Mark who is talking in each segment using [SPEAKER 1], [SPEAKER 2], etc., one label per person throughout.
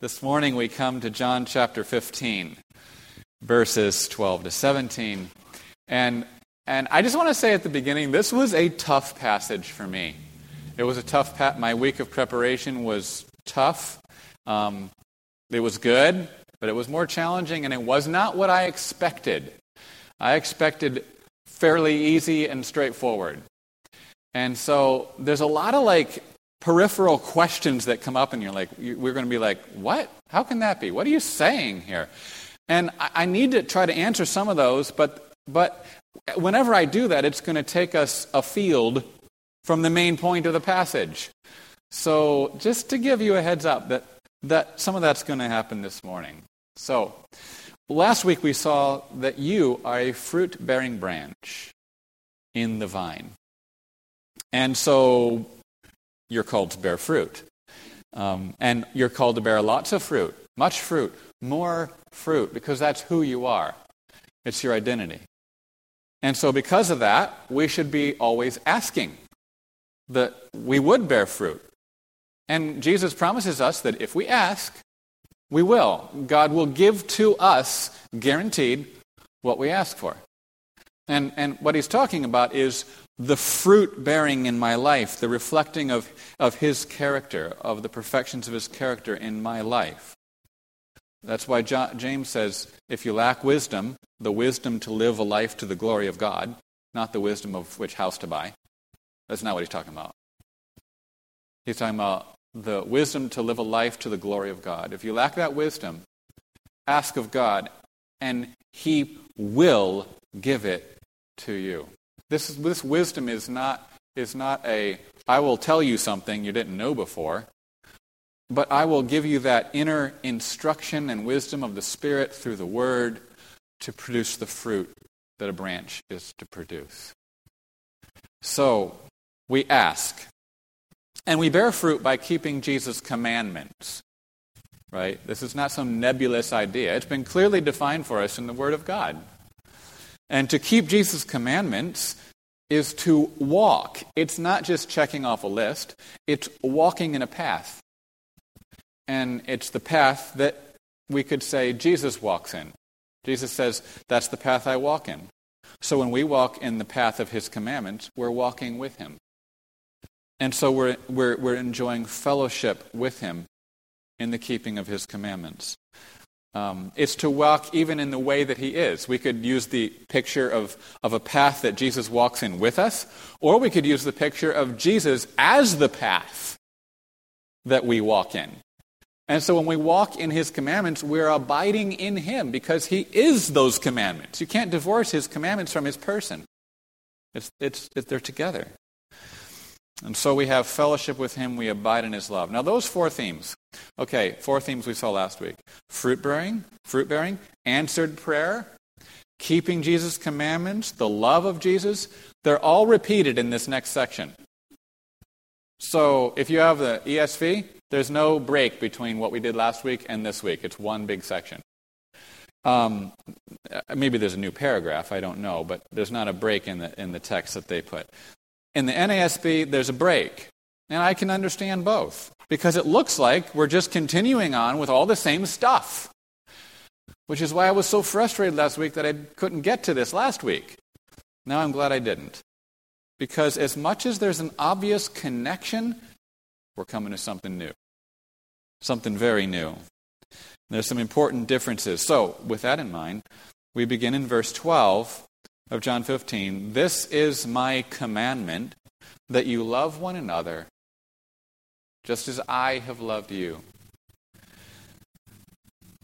[SPEAKER 1] This morning we come to John chapter 15, verses 12 to 17. And, and I just want to say at the beginning, this was a tough passage for me. It was a tough, pa- my week of preparation was tough. Um, it was good, but it was more challenging, and it was not what I expected. I expected fairly easy and straightforward. And so there's a lot of like peripheral questions that come up, and you're like, we're going to be like, what? How can that be? What are you saying here? And I, need to try to answer some of those, but, but whenever I do that, it's going to take us afield from the main point of the passage. So just to give you a heads up that, that some of that's going to happen this morning. So last week we saw that you are a fruit bearing branch in the vine. And so you're called to bear fruit. Um, and you're called to bear lots of fruit, much fruit, more fruit, because that's who you are. It's your identity. And so, because of that, we should be always asking that we would bear fruit. And Jesus promises us that if we ask, we will. God will give to us, guaranteed, what we ask for. And, and what he's talking about is the fruit bearing in my life, the reflecting of, of his character, of the perfections of his character in my life. That's why James says, if you lack wisdom, the wisdom to live a life to the glory of God, not the wisdom of which house to buy. That's not what he's talking about. He's talking about the wisdom to live a life to the glory of God. If you lack that wisdom, ask of God, and he will give it to you. This, this wisdom is not, is not a, I will tell you something you didn't know before, but I will give you that inner instruction and wisdom of the Spirit through the Word to produce the fruit that a branch is to produce. So, we ask. And we bear fruit by keeping Jesus' commandments. Right? This is not some nebulous idea. It's been clearly defined for us in the Word of God. And to keep Jesus' commandments is to walk. It's not just checking off a list, it's walking in a path. And it's the path that we could say Jesus walks in. Jesus says, That's the path I walk in. So when we walk in the path of his commandments, we're walking with him. And so we're, we're, we're enjoying fellowship with him in the keeping of his commandments. Um, it's to walk even in the way that he is. We could use the picture of, of a path that Jesus walks in with us, or we could use the picture of Jesus as the path that we walk in. And so when we walk in his commandments, we're abiding in him because he is those commandments. You can't divorce his commandments from his person, it's, it's, it, they're together. And so we have fellowship with him, we abide in his love. Now, those four themes. Okay, four themes we saw last week fruit bearing, fruit bearing, answered prayer, keeping Jesus' commandments, the love of Jesus. They're all repeated in this next section. So if you have the ESV, there's no break between what we did last week and this week. It's one big section. Um, maybe there's a new paragraph, I don't know, but there's not a break in the, in the text that they put. In the NASB, there's a break. And I can understand both because it looks like we're just continuing on with all the same stuff. Which is why I was so frustrated last week that I couldn't get to this last week. Now I'm glad I didn't. Because as much as there's an obvious connection, we're coming to something new. Something very new. There's some important differences. So, with that in mind, we begin in verse 12 of John 15 This is my commandment that you love one another just as I have loved you.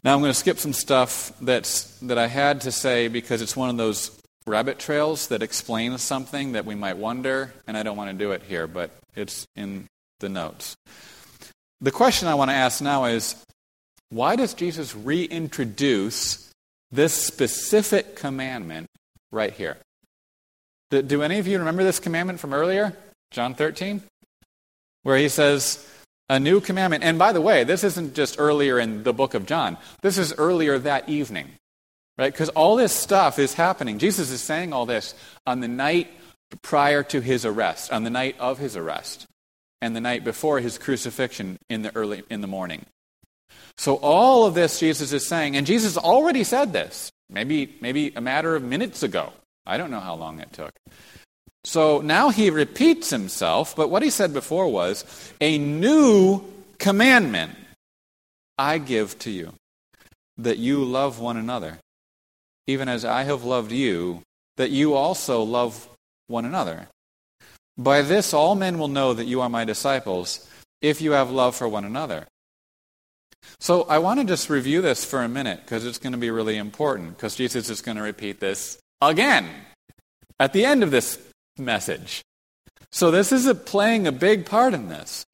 [SPEAKER 1] Now I'm going to skip some stuff that's, that I had to say because it's one of those rabbit trails that explains something that we might wonder, and I don't want to do it here, but it's in the notes. The question I want to ask now is why does Jesus reintroduce this specific commandment right here. Do, do any of you remember this commandment from earlier? John 13? Where he says, a new commandment. And by the way, this isn't just earlier in the book of John, this is earlier that evening. Right? Because all this stuff is happening. Jesus is saying all this on the night prior to his arrest, on the night of his arrest, and the night before his crucifixion in the early in the morning. So all of this Jesus is saying, and Jesus already said this, maybe, maybe a matter of minutes ago. I don't know how long it took. So now he repeats himself, but what he said before was, a new commandment I give to you, that you love one another, even as I have loved you, that you also love one another. By this all men will know that you are my disciples, if you have love for one another. So I want to just review this for a minute because it's going to be really important because Jesus is going to repeat this again at the end of this message. So this is a, playing a big part in this.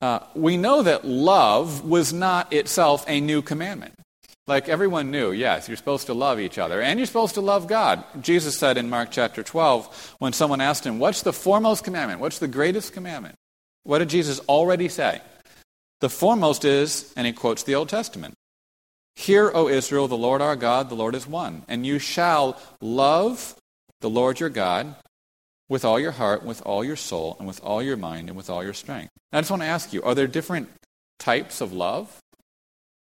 [SPEAKER 1] Uh, we know that love was not itself a new commandment. Like everyone knew, yes, you're supposed to love each other and you're supposed to love God. Jesus said in Mark chapter 12, when someone asked him, What's the foremost commandment? What's the greatest commandment? What did Jesus already say? The foremost is, and he quotes the Old Testament Hear, O Israel, the Lord our God, the Lord is one. And you shall love the Lord your God with all your heart, with all your soul, and with all your mind, and with all your strength. I just want to ask you are there different types of love?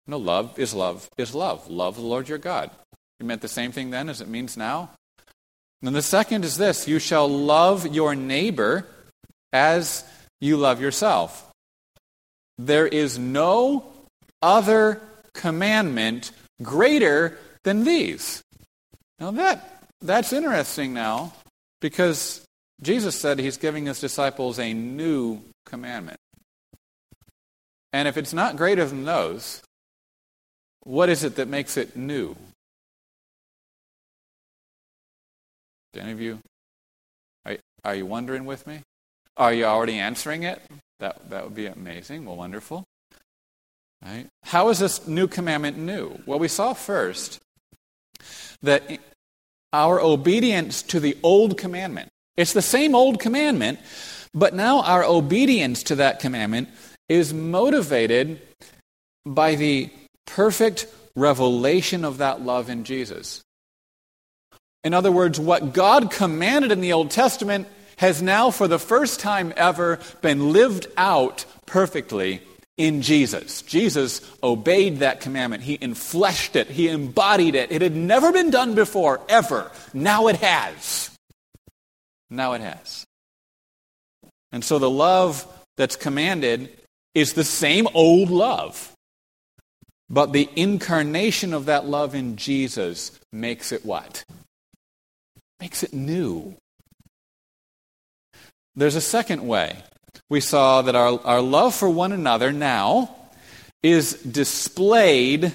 [SPEAKER 1] No, love is love is love. Love the Lord your God. It meant the same thing then as it means now. And the second is this you shall love your neighbor as you love yourself. There is no other commandment greater than these. Now that that's interesting now because Jesus said he's giving his disciples a new commandment. And if it's not greater than those, what is it that makes it new? Any of you are, are you wondering with me? Are you already answering it? That, that would be amazing. Well, wonderful. Right? How is this new commandment new? Well, we saw first that our obedience to the old commandment, it's the same old commandment, but now our obedience to that commandment is motivated by the perfect revelation of that love in Jesus. In other words, what God commanded in the Old Testament has now, for the first time ever, been lived out perfectly in Jesus. Jesus obeyed that commandment. He enfleshed it. He embodied it. It had never been done before, ever. Now it has. Now it has. And so the love that's commanded is the same old love. But the incarnation of that love in Jesus makes it what? Makes it new. There's a second way. We saw that our, our love for one another now is displayed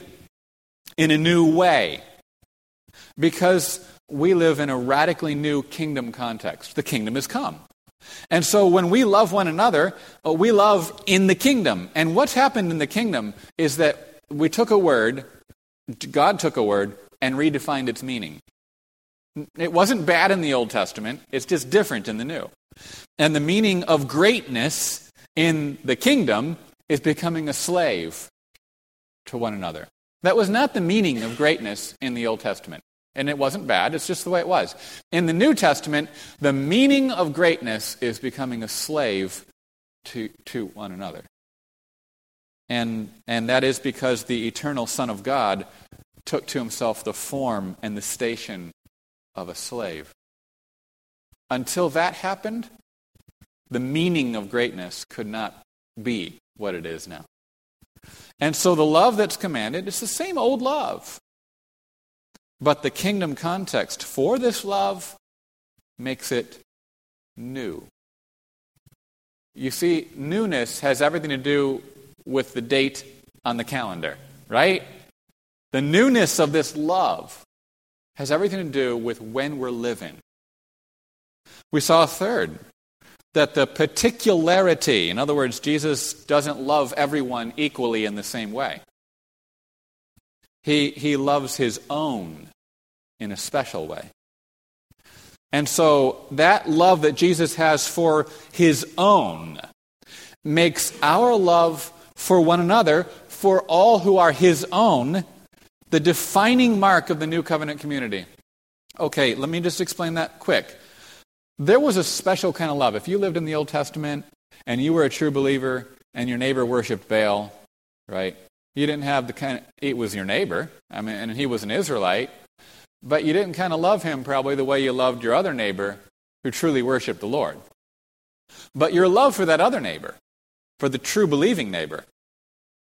[SPEAKER 1] in a new way because we live in a radically new kingdom context. The kingdom has come. And so when we love one another, uh, we love in the kingdom. And what's happened in the kingdom is that we took a word, God took a word, and redefined its meaning. It wasn't bad in the Old Testament, it's just different in the New. And the meaning of greatness in the kingdom is becoming a slave to one another. That was not the meaning of greatness in the Old Testament. And it wasn't bad, it's just the way it was. In the New Testament, the meaning of greatness is becoming a slave to, to one another. And, and that is because the eternal Son of God took to himself the form and the station of a slave. Until that happened, the meaning of greatness could not be what it is now. And so the love that's commanded is the same old love. But the kingdom context for this love makes it new. You see, newness has everything to do with the date on the calendar, right? The newness of this love has everything to do with when we're living. We saw third that the particularity, in other words, Jesus doesn't love everyone equally in the same way. He, he loves his own in a special way. And so that love that Jesus has for his own makes our love for one another, for all who are his own, the defining mark of the new covenant community. Okay, let me just explain that quick. There was a special kind of love. If you lived in the Old Testament and you were a true believer and your neighbor worshiped Baal, right? You didn't have the kind of, it was your neighbor, I mean, and he was an Israelite, but you didn't kind of love him probably the way you loved your other neighbor who truly worshiped the Lord. But your love for that other neighbor, for the true believing neighbor,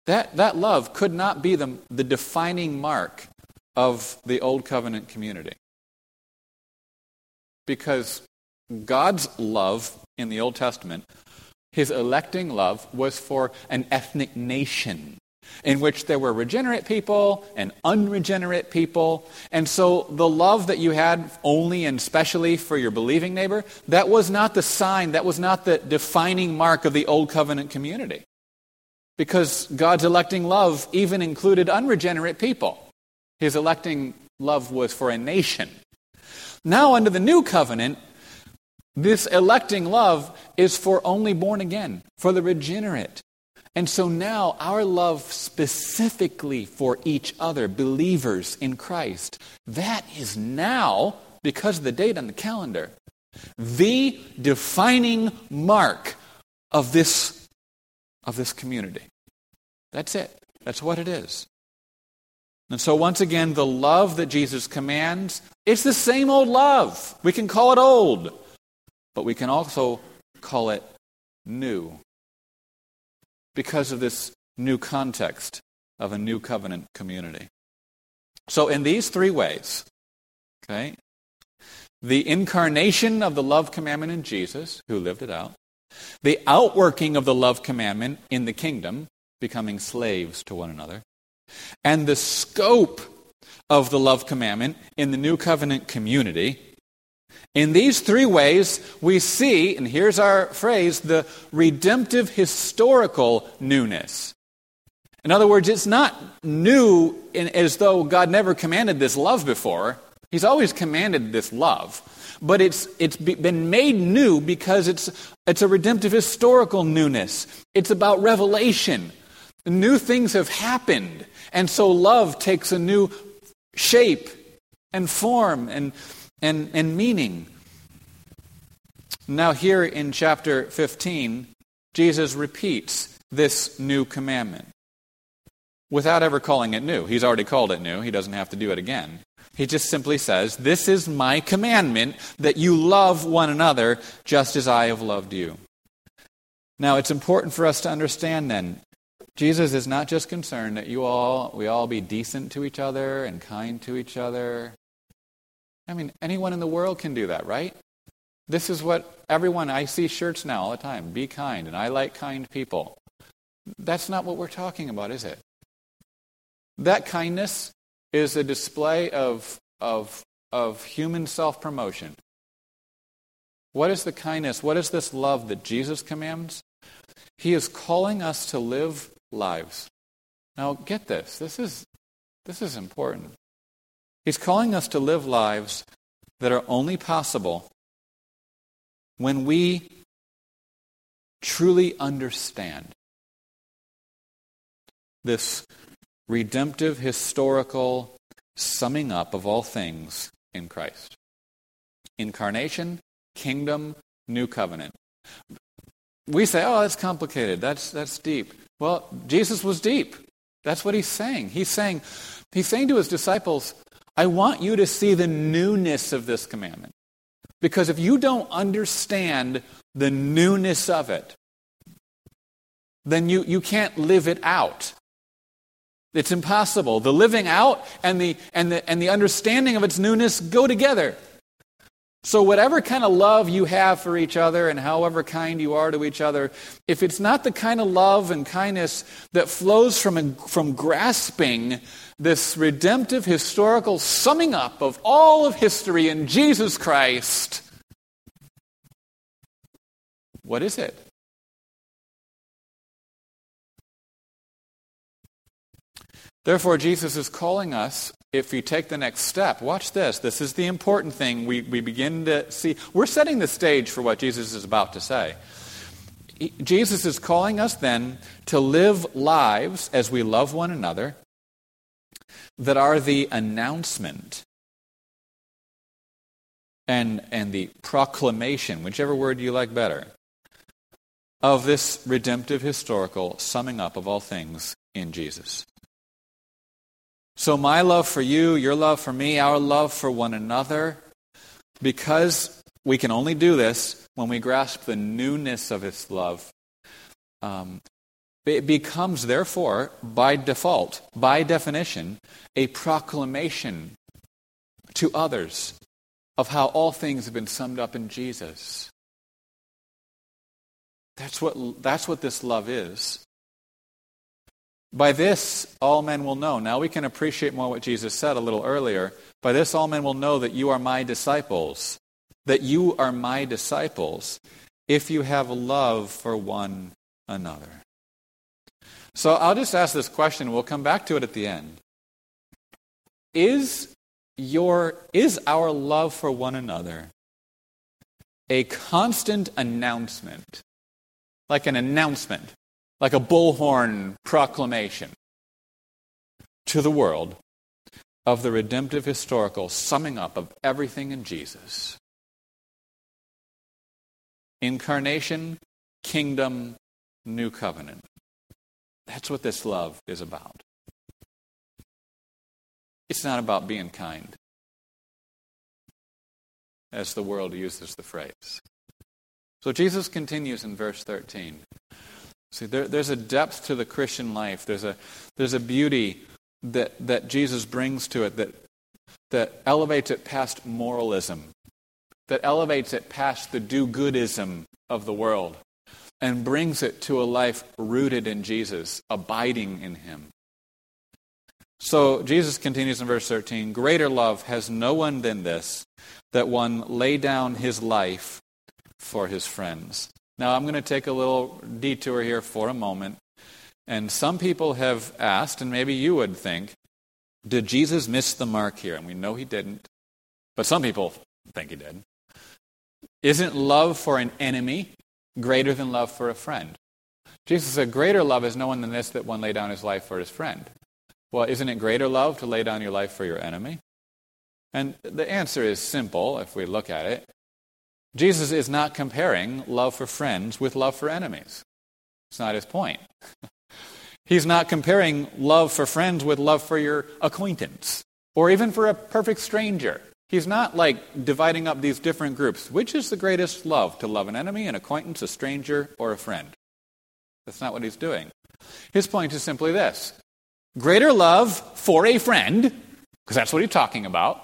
[SPEAKER 1] that, that love could not be the, the defining mark of the Old Covenant community. Because God's love in the Old Testament, his electing love, was for an ethnic nation in which there were regenerate people and unregenerate people. And so the love that you had only and specially for your believing neighbor, that was not the sign, that was not the defining mark of the Old Covenant community. Because God's electing love even included unregenerate people. His electing love was for a nation. Now, under the new covenant, this electing love is for only born again, for the regenerate. And so now our love specifically for each other, believers in Christ, that is now, because of the date on the calendar, the defining mark of this, of this community. That's it. That's what it is. And so, once again, the love that Jesus commands, it's the same old love. We can call it old, but we can also call it new because of this new context of a new covenant community. So, in these three ways, okay, the incarnation of the love commandment in Jesus, who lived it out, the outworking of the love commandment in the kingdom, becoming slaves to one another, and the scope of the love commandment in the new covenant community, in these three ways, we see, and here's our phrase, the redemptive historical newness. In other words, it's not new in, as though God never commanded this love before. He's always commanded this love. But it's, it's been made new because it's, it's a redemptive historical newness. It's about revelation. New things have happened. And so love takes a new shape and form and and, and meaning. Now, here in chapter 15, Jesus repeats this new commandment without ever calling it new. He's already called it new, he doesn't have to do it again. He just simply says, This is my commandment that you love one another just as I have loved you. Now, it's important for us to understand then, Jesus is not just concerned that you all, we all be decent to each other and kind to each other I mean, anyone in the world can do that, right? This is what everyone, I see shirts now all the time be kind, and I like kind people. That's not what we're talking about, is it? That kindness is a display of, of, of human self promotion. What is the kindness? What is this love that Jesus commands? He is calling us to live lives. Now, get this. This is, this is important. He's calling us to live lives that are only possible when we truly understand this redemptive, historical summing up of all things in Christ. Incarnation, kingdom, new covenant. We say, oh, that's complicated. That's, that's deep. Well, Jesus was deep. That's what he's saying. He's saying, he's saying to his disciples, I want you to see the newness of this commandment. Because if you don't understand the newness of it, then you, you can't live it out. It's impossible. The living out and the, and, the, and the understanding of its newness go together. So, whatever kind of love you have for each other and however kind you are to each other, if it's not the kind of love and kindness that flows from, from grasping this redemptive historical summing up of all of history in Jesus Christ, what is it? Therefore, Jesus is calling us, if you take the next step, watch this. This is the important thing we, we begin to see. We're setting the stage for what Jesus is about to say. Jesus is calling us then to live lives as we love one another that are the announcement and, and the proclamation, whichever word you like better, of this redemptive historical summing up of all things in Jesus. So, my love for you, your love for me, our love for one another, because we can only do this when we grasp the newness of His love, um, it becomes, therefore, by default, by definition, a proclamation to others of how all things have been summed up in Jesus. That's what, that's what this love is. By this, all men will know. Now we can appreciate more what Jesus said a little earlier. By this, all men will know that you are my disciples. That you are my disciples if you have love for one another. So I'll just ask this question. We'll come back to it at the end. Is, your, is our love for one another a constant announcement? Like an announcement like a bullhorn proclamation to the world of the redemptive historical summing up of everything in Jesus. Incarnation, kingdom, new covenant. That's what this love is about. It's not about being kind, as the world uses the phrase. So Jesus continues in verse 13. See, there, there's a depth to the Christian life. There's a, there's a beauty that, that Jesus brings to it that, that elevates it past moralism, that elevates it past the do goodism of the world, and brings it to a life rooted in Jesus, abiding in Him. So Jesus continues in verse 13 Greater love has no one than this, that one lay down his life for his friends. Now, I'm going to take a little detour here for a moment. And some people have asked, and maybe you would think, did Jesus miss the mark here? And we know he didn't. But some people think he did. Isn't love for an enemy greater than love for a friend? Jesus said, Greater love is no one than this that one lay down his life for his friend. Well, isn't it greater love to lay down your life for your enemy? And the answer is simple if we look at it. Jesus is not comparing love for friends with love for enemies. It's not his point. He's not comparing love for friends with love for your acquaintance or even for a perfect stranger. He's not like dividing up these different groups. Which is the greatest love? To love an enemy, an acquaintance, a stranger, or a friend? That's not what he's doing. His point is simply this greater love for a friend, because that's what he's talking about,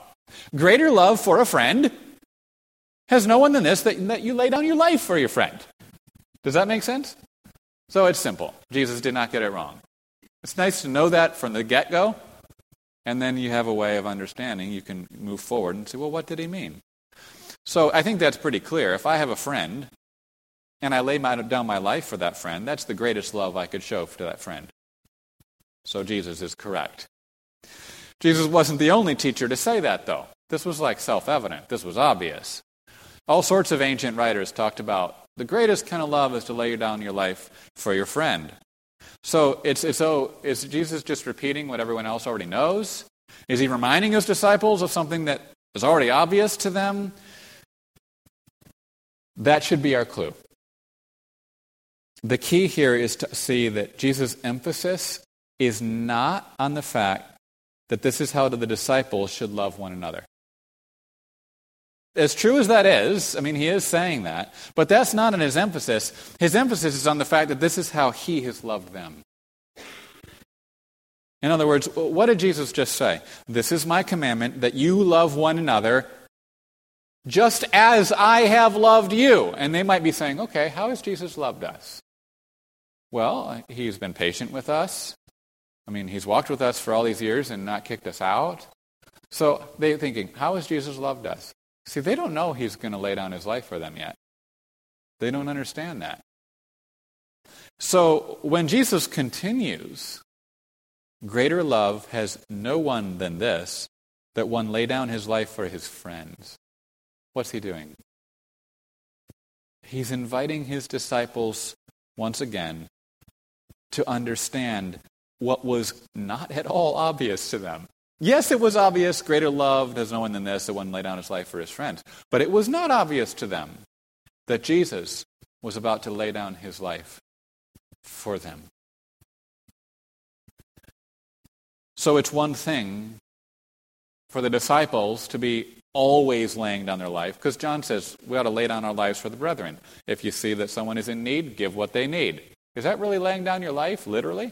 [SPEAKER 1] greater love for a friend has no one than this that, that you lay down your life for your friend. Does that make sense? So it's simple. Jesus did not get it wrong. It's nice to know that from the get go, and then you have a way of understanding. You can move forward and say, well, what did he mean? So I think that's pretty clear. If I have a friend and I lay my, down my life for that friend, that's the greatest love I could show to that friend. So Jesus is correct. Jesus wasn't the only teacher to say that, though. This was like self evident, this was obvious. All sorts of ancient writers talked about the greatest kind of love is to lay down your life for your friend. So it's, it's so is Jesus just repeating what everyone else already knows? Is he reminding his disciples of something that is already obvious to them? That should be our clue. The key here is to see that Jesus' emphasis is not on the fact that this is how the disciples should love one another. As true as that is, I mean, he is saying that, but that's not in his emphasis. His emphasis is on the fact that this is how he has loved them. In other words, what did Jesus just say? This is my commandment that you love one another just as I have loved you. And they might be saying, okay, how has Jesus loved us? Well, he's been patient with us. I mean, he's walked with us for all these years and not kicked us out. So they're thinking, how has Jesus loved us? See, they don't know he's going to lay down his life for them yet. They don't understand that. So when Jesus continues, greater love has no one than this, that one lay down his life for his friends. What's he doing? He's inviting his disciples once again to understand what was not at all obvious to them. Yes, it was obvious. Greater love does no one than this, that one lay down his life for his friends. But it was not obvious to them that Jesus was about to lay down his life for them. So it's one thing for the disciples to be always laying down their life, because John says we ought to lay down our lives for the brethren. If you see that someone is in need, give what they need. Is that really laying down your life, literally?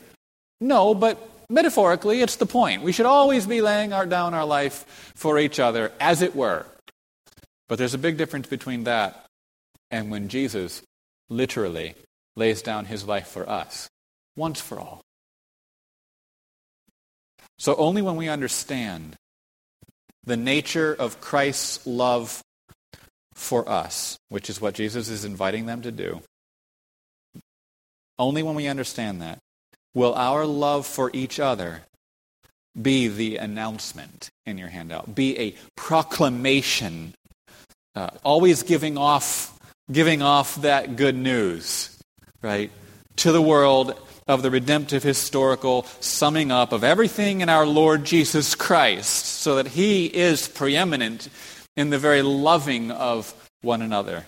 [SPEAKER 1] No, but metaphorically, it's the point. We should always be laying our, down our life for each other, as it were. But there's a big difference between that and when Jesus literally lays down his life for us, once for all. So only when we understand the nature of Christ's love for us, which is what Jesus is inviting them to do, only when we understand that will our love for each other be the announcement in your handout, be a proclamation, uh, always giving off, giving off that good news, right, to the world of the redemptive historical summing up of everything in our Lord Jesus Christ, so that He is preeminent in the very loving of one another.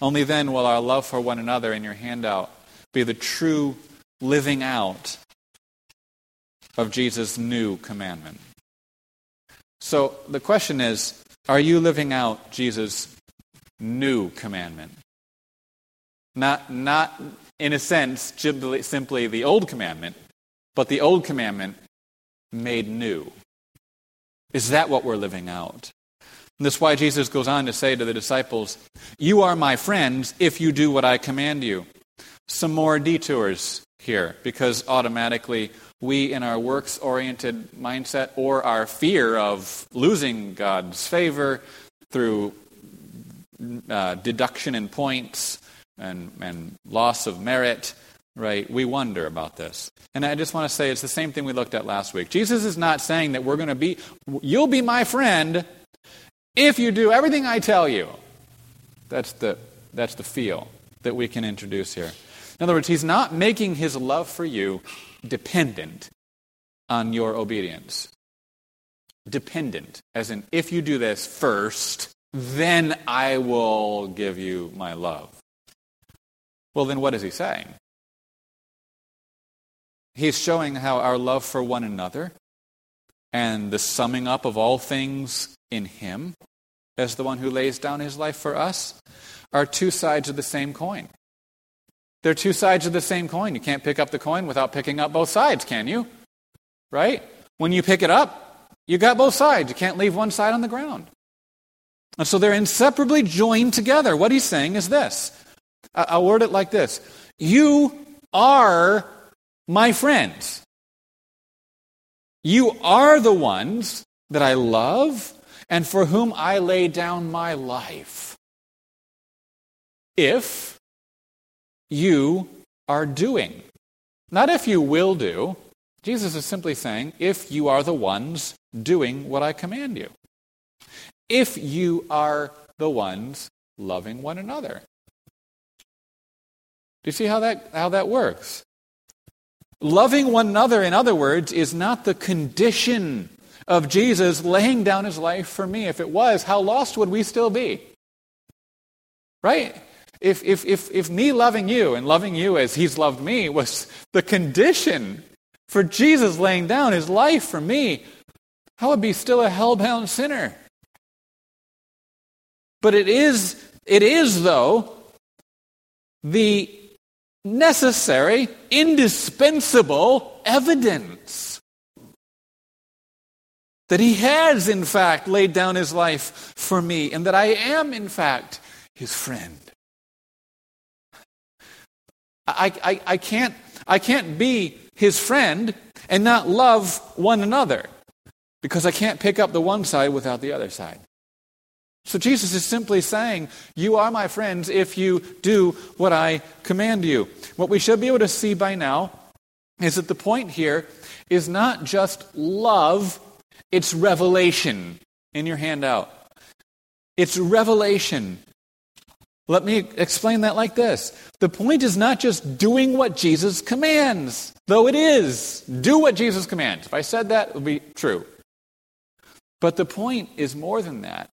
[SPEAKER 1] Only then will our love for one another in your handout be the true living out of Jesus' new commandment. So the question is are you living out Jesus' new commandment? Not, not in a sense, simply the old commandment, but the old commandment made new. Is that what we're living out? And that's why Jesus goes on to say to the disciples, You are my friends if you do what I command you. Some more detours here, because automatically we, in our works oriented mindset or our fear of losing God's favor through uh, deduction in points, and, and loss of merit, right? We wonder about this. And I just want to say it's the same thing we looked at last week. Jesus is not saying that we're going to be, you'll be my friend if you do everything I tell you. That's the, that's the feel that we can introduce here. In other words, he's not making his love for you dependent on your obedience. Dependent, as in, if you do this first, then I will give you my love. Well, then what is he saying? He's showing how our love for one another and the summing up of all things in him, as the one who lays down his life for us, are two sides of the same coin. They're two sides of the same coin. You can't pick up the coin without picking up both sides, can you? Right? When you pick it up, you got both sides. You can't leave one side on the ground. And so they're inseparably joined together. What he's saying is this I'll word it like this You are my friends. You are the ones that I love and for whom I lay down my life. If you are doing, not if you will do. Jesus is simply saying, if you are the ones doing what I command you. If you are the ones loving one another. Do you see how that, how that works? Loving one another, in other words, is not the condition of Jesus laying down his life for me. If it was, how lost would we still be? Right? If, if, if, if me loving you and loving you as he's loved me was the condition for Jesus laying down his life for me, I would be still a hell-bound sinner. But it is, it is though, the necessary, indispensable evidence that he has, in fact, laid down his life for me, and that I am, in fact, his friend. I, I, I, can't, I can't be his friend and not love one another because I can't pick up the one side without the other side. So Jesus is simply saying, You are my friends if you do what I command you. What we should be able to see by now is that the point here is not just love, it's revelation in your handout. It's revelation. Let me explain that like this. The point is not just doing what Jesus commands, though it is. Do what Jesus commands. If I said that, it would be true. But the point is more than that.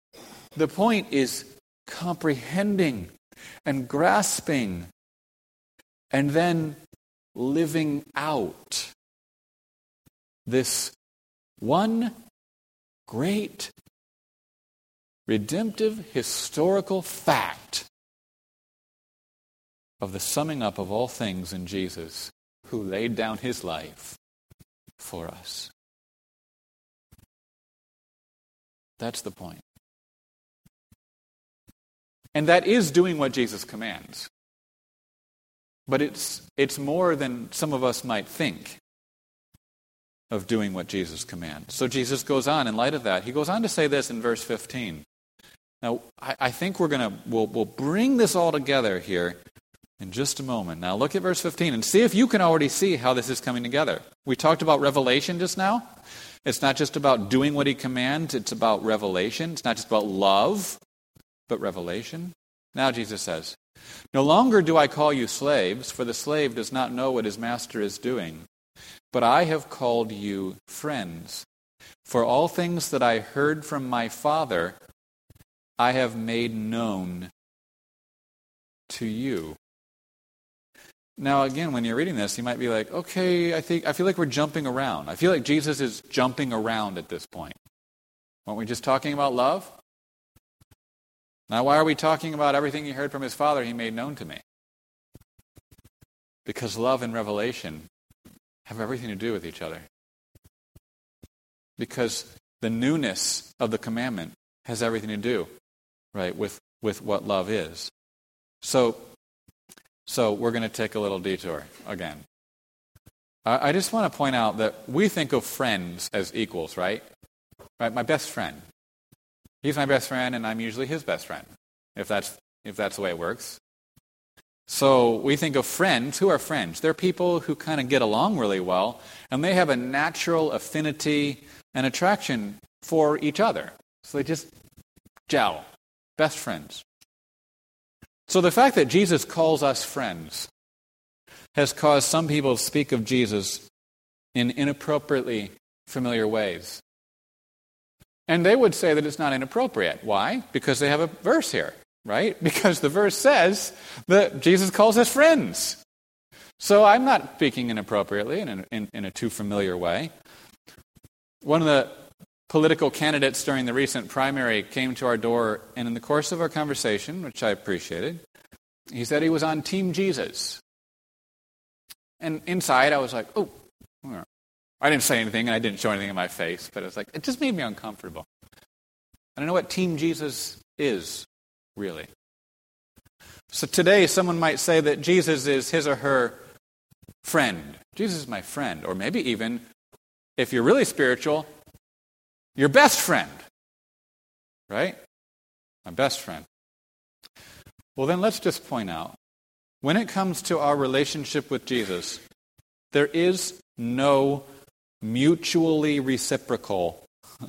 [SPEAKER 1] The point is comprehending and grasping and then living out this one great redemptive historical fact of the summing up of all things in Jesus, who laid down his life for us. That's the point. And that is doing what Jesus commands. But it's, it's more than some of us might think of doing what Jesus commands. So Jesus goes on, in light of that, he goes on to say this in verse 15. Now, I, I think we're going to, we'll, we'll bring this all together here in just a moment. Now, look at verse 15 and see if you can already see how this is coming together. We talked about revelation just now. It's not just about doing what he commands, it's about revelation. It's not just about love, but revelation. Now, Jesus says, No longer do I call you slaves, for the slave does not know what his master is doing. But I have called you friends. For all things that I heard from my Father, I have made known to you. Now, again, when you're reading this, you might be like, okay, I, think, I feel like we're jumping around. I feel like Jesus is jumping around at this point. Weren't we just talking about love? Now, why are we talking about everything he heard from his Father he made known to me? Because love and revelation have everything to do with each other. Because the newness of the commandment has everything to do, right, with, with what love is. So, so we're going to take a little detour again. I, just want to point out that we think of friends as equals, right? Right, my best friend. He's my best friend, and I'm usually his best friend, if that's, if that's the way it works. So we think of friends. Who are friends? They're people who kind of get along really well, and they have a natural affinity and attraction for each other. So they just gel. Best friends. So the fact that Jesus calls us friends has caused some people to speak of Jesus in inappropriately familiar ways. And they would say that it's not inappropriate. Why? Because they have a verse here right? Because the verse says that Jesus calls us friends. So I'm not speaking inappropriately in in, in a too familiar way. One of the political candidates during the recent primary came to our door, and in the course of our conversation, which I appreciated, he said he was on Team Jesus. And inside, I was like, oh, I didn't say anything, and I didn't show anything in my face, but it was like, it just made me uncomfortable. I don't know what Team Jesus is really. So today, someone might say that Jesus is his or her friend. Jesus is my friend. Or maybe even, if you're really spiritual, your best friend. Right? My best friend. Well, then let's just point out when it comes to our relationship with Jesus, there is no mutually reciprocal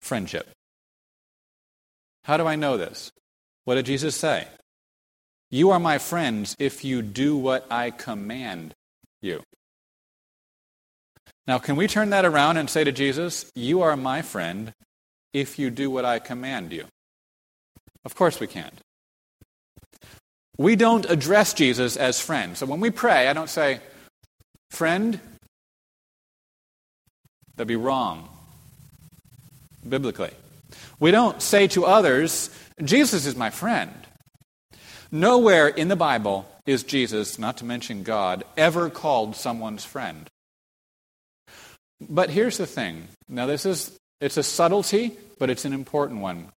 [SPEAKER 1] friendship. How do I know this? What did Jesus say? You are my friends if you do what I command you. Now, can we turn that around and say to Jesus, You are my friend if you do what I command you? Of course we can't. We don't address Jesus as friend. So when we pray, I don't say, Friend, that'd be wrong biblically. We don't say to others, Jesus is my friend. Nowhere in the Bible is Jesus, not to mention God, ever called someone's friend. But here's the thing. Now this is it's a subtlety, but it's an important one.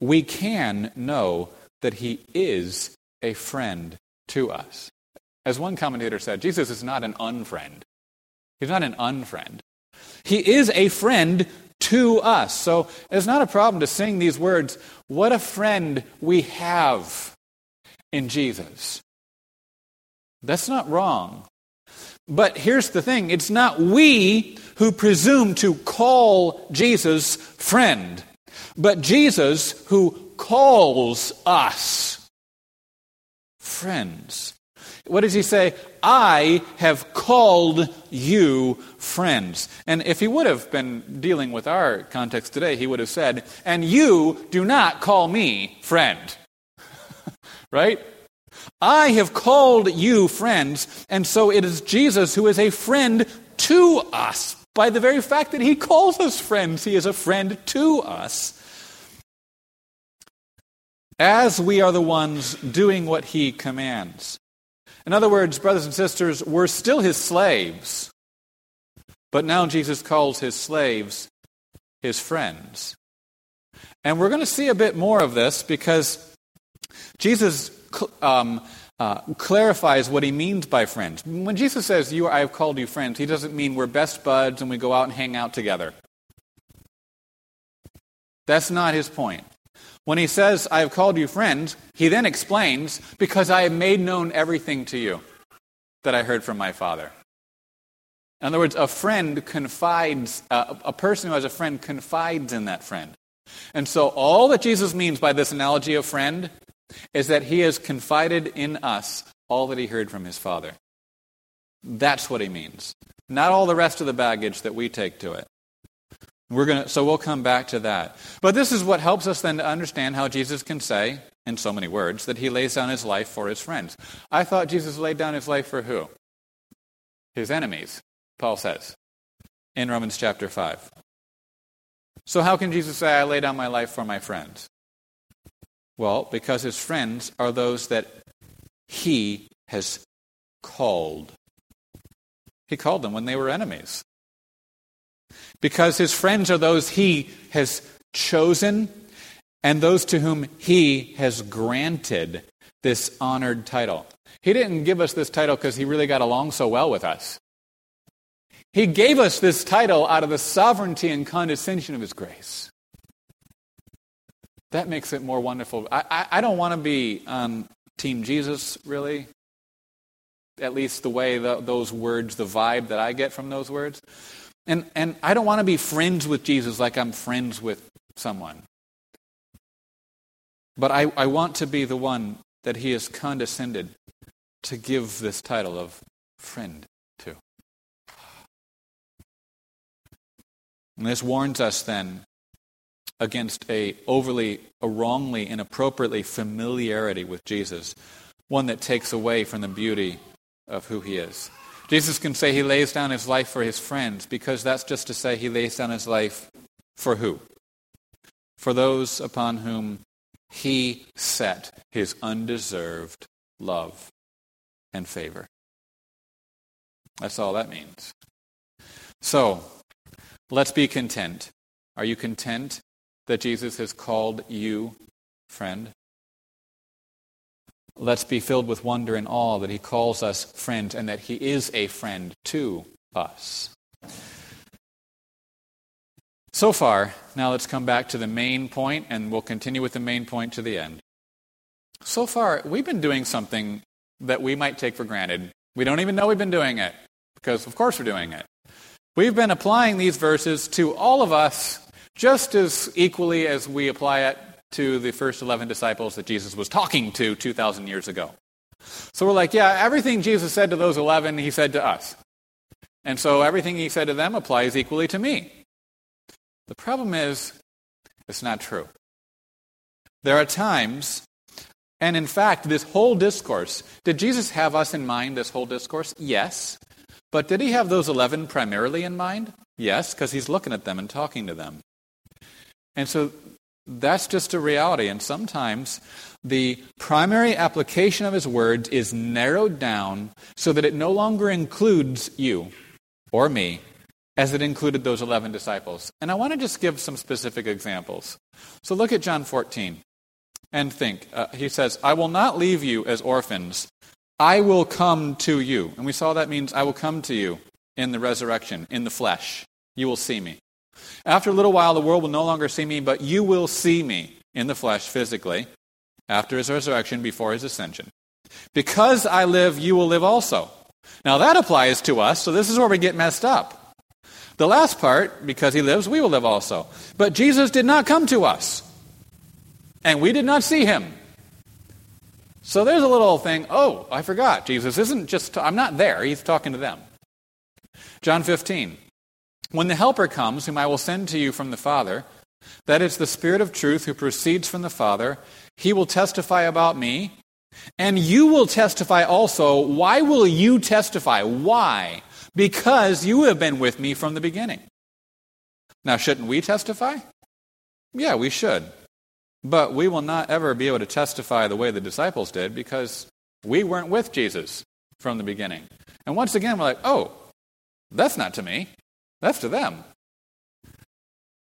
[SPEAKER 1] We can know that he is a friend to us. As one commentator said, Jesus is not an unfriend. He's not an unfriend. He is a friend to us. So it's not a problem to sing these words. What a friend we have in Jesus. That's not wrong. But here's the thing it's not we who presume to call Jesus friend, but Jesus who calls us friends. What does he say? I have called you friends. And if he would have been dealing with our context today, he would have said, And you do not call me friend. right? I have called you friends, and so it is Jesus who is a friend to us. By the very fact that he calls us friends, he is a friend to us. As we are the ones doing what he commands. In other words, brothers and sisters, we're still his slaves. But now Jesus calls his slaves his friends. And we're going to see a bit more of this because Jesus um, uh, clarifies what he means by friends. When Jesus says, you, I have called you friends, he doesn't mean we're best buds and we go out and hang out together. That's not his point. When he says, I have called you friends, he then explains, because I have made known everything to you that I heard from my Father. In other words, a friend confides, uh, a person who has a friend confides in that friend. And so, all that Jesus means by this analogy of friend is that he has confided in us all that he heard from his Father. That's what he means. Not all the rest of the baggage that we take to it. We're gonna, so we'll come back to that. But this is what helps us then to understand how Jesus can say, in so many words, that he lays down his life for his friends. I thought Jesus laid down his life for who? His enemies, Paul says in Romans chapter 5. So, how can Jesus say, I lay down my life for my friends? Well, because his friends are those that he has called. He called them when they were enemies. Because his friends are those he has chosen and those to whom he has granted this honored title. He didn't give us this title because he really got along so well with us. He gave us this title out of the sovereignty and condescension of his grace. That makes it more wonderful. I, I, I don't want to be on Team Jesus, really. At least the way the, those words, the vibe that I get from those words. And, and I don't want to be friends with Jesus like I'm friends with someone. But I, I want to be the one that he has condescended to give this title of friend to. And this warns us then against a overly, a wrongly, inappropriately familiarity with Jesus, one that takes away from the beauty of who he is. Jesus can say he lays down his life for his friends because that's just to say he lays down his life for who? For those upon whom he set his undeserved love and favor. That's all that means. So, let's be content. Are you content that Jesus has called you friend? Let's be filled with wonder and awe that he calls us friends and that he is a friend to us. So far, now let's come back to the main point and we'll continue with the main point to the end. So far, we've been doing something that we might take for granted. We don't even know we've been doing it because, of course, we're doing it. We've been applying these verses to all of us just as equally as we apply it to the first 11 disciples that Jesus was talking to 2,000 years ago. So we're like, yeah, everything Jesus said to those 11, he said to us. And so everything he said to them applies equally to me. The problem is, it's not true. There are times, and in fact, this whole discourse, did Jesus have us in mind, this whole discourse? Yes. But did he have those 11 primarily in mind? Yes, because he's looking at them and talking to them. And so that's just a reality. And sometimes the primary application of his words is narrowed down so that it no longer includes you or me as it included those 11 disciples. And I want to just give some specific examples. So look at John 14 and think. Uh, he says, I will not leave you as orphans. I will come to you. And we saw that means I will come to you in the resurrection, in the flesh. You will see me. After a little while, the world will no longer see me, but you will see me in the flesh physically after his resurrection before his ascension. Because I live, you will live also. Now that applies to us, so this is where we get messed up. The last part, because he lives, we will live also. But Jesus did not come to us, and we did not see him. So there's a little thing, oh, I forgot. Jesus isn't just, I'm not there, he's talking to them. John 15. When the Helper comes, whom I will send to you from the Father, that is the Spirit of truth who proceeds from the Father, he will testify about me, and you will testify also. Why will you testify? Why? because you have been with me from the beginning. Now, shouldn't we testify? Yeah, we should. But we will not ever be able to testify the way the disciples did because we weren't with Jesus from the beginning. And once again, we're like, oh, that's not to me, that's to them.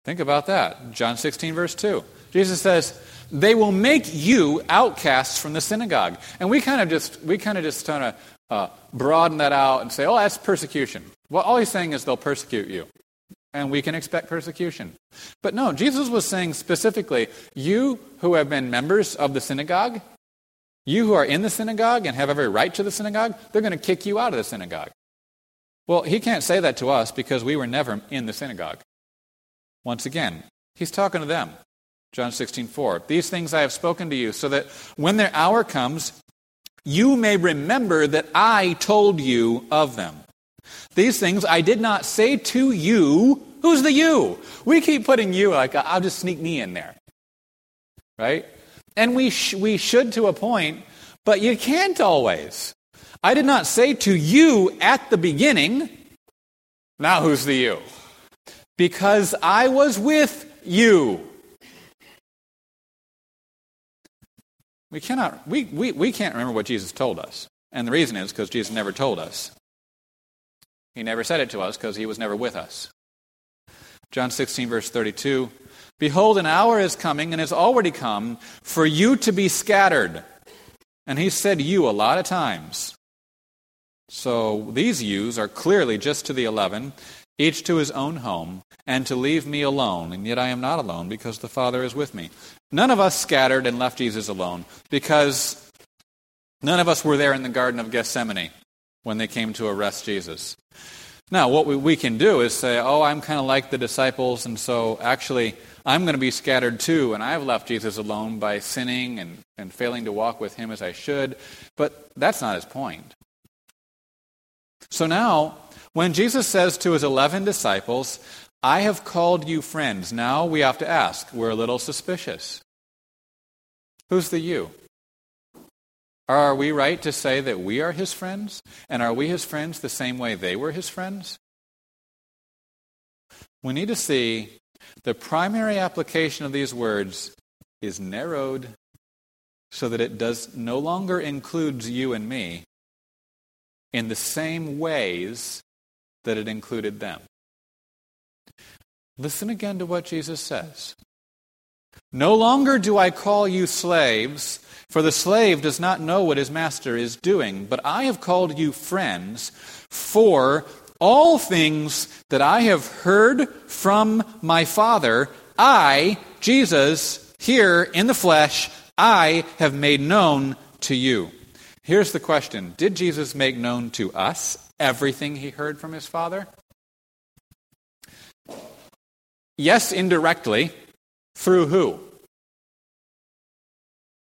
[SPEAKER 1] Think about that. John 16, verse 2. Jesus says, they will make you outcasts from the synagogue. And we kind of just, we kind of just kind of uh, broaden that out and say, oh, that's persecution. Well, all he's saying is they'll persecute you. And we can expect persecution. But no, Jesus was saying specifically, you who have been members of the synagogue, you who are in the synagogue and have every right to the synagogue, they're going to kick you out of the synagogue. Well, he can't say that to us because we were never in the synagogue. Once again, he's talking to them. John 16, 4. These things I have spoken to you, so that when their hour comes, you may remember that I told you of them. These things I did not say to you. Who's the you? We keep putting you like, I'll just sneak me in there. Right? And we, sh- we should to a point, but you can't always. I did not say to you at the beginning. Now who's the you? Because I was with you. We cannot, we, we, we can't remember what Jesus told us. And the reason is because Jesus never told us. He never said it to us because he was never with us. John 16, verse 32 Behold, an hour is coming and has already come for you to be scattered. And he said you a lot of times. So these yous are clearly just to the eleven, each to his own home, and to leave me alone. And yet I am not alone because the Father is with me. None of us scattered and left Jesus alone because none of us were there in the Garden of Gethsemane when they came to arrest Jesus. Now, what we, can do is say, oh, I'm kind of like the disciples, and so actually I'm going to be scattered too, and I've left Jesus alone by sinning and, and failing to walk with him as I should. But that's not his point. So now, when Jesus says to his 11 disciples, I have called you friends, now we have to ask, we're a little suspicious. Who's the you? Are we right to say that we are his friends? And are we his friends the same way they were his friends? We need to see the primary application of these words is narrowed so that it does no longer includes you and me in the same ways that it included them. Listen again to what Jesus says. No longer do I call you slaves, for the slave does not know what his master is doing, but I have called you friends, for all things that I have heard from my Father, I, Jesus, here in the flesh, I have made known to you. Here's the question Did Jesus make known to us everything he heard from his Father? Yes, indirectly. Through who?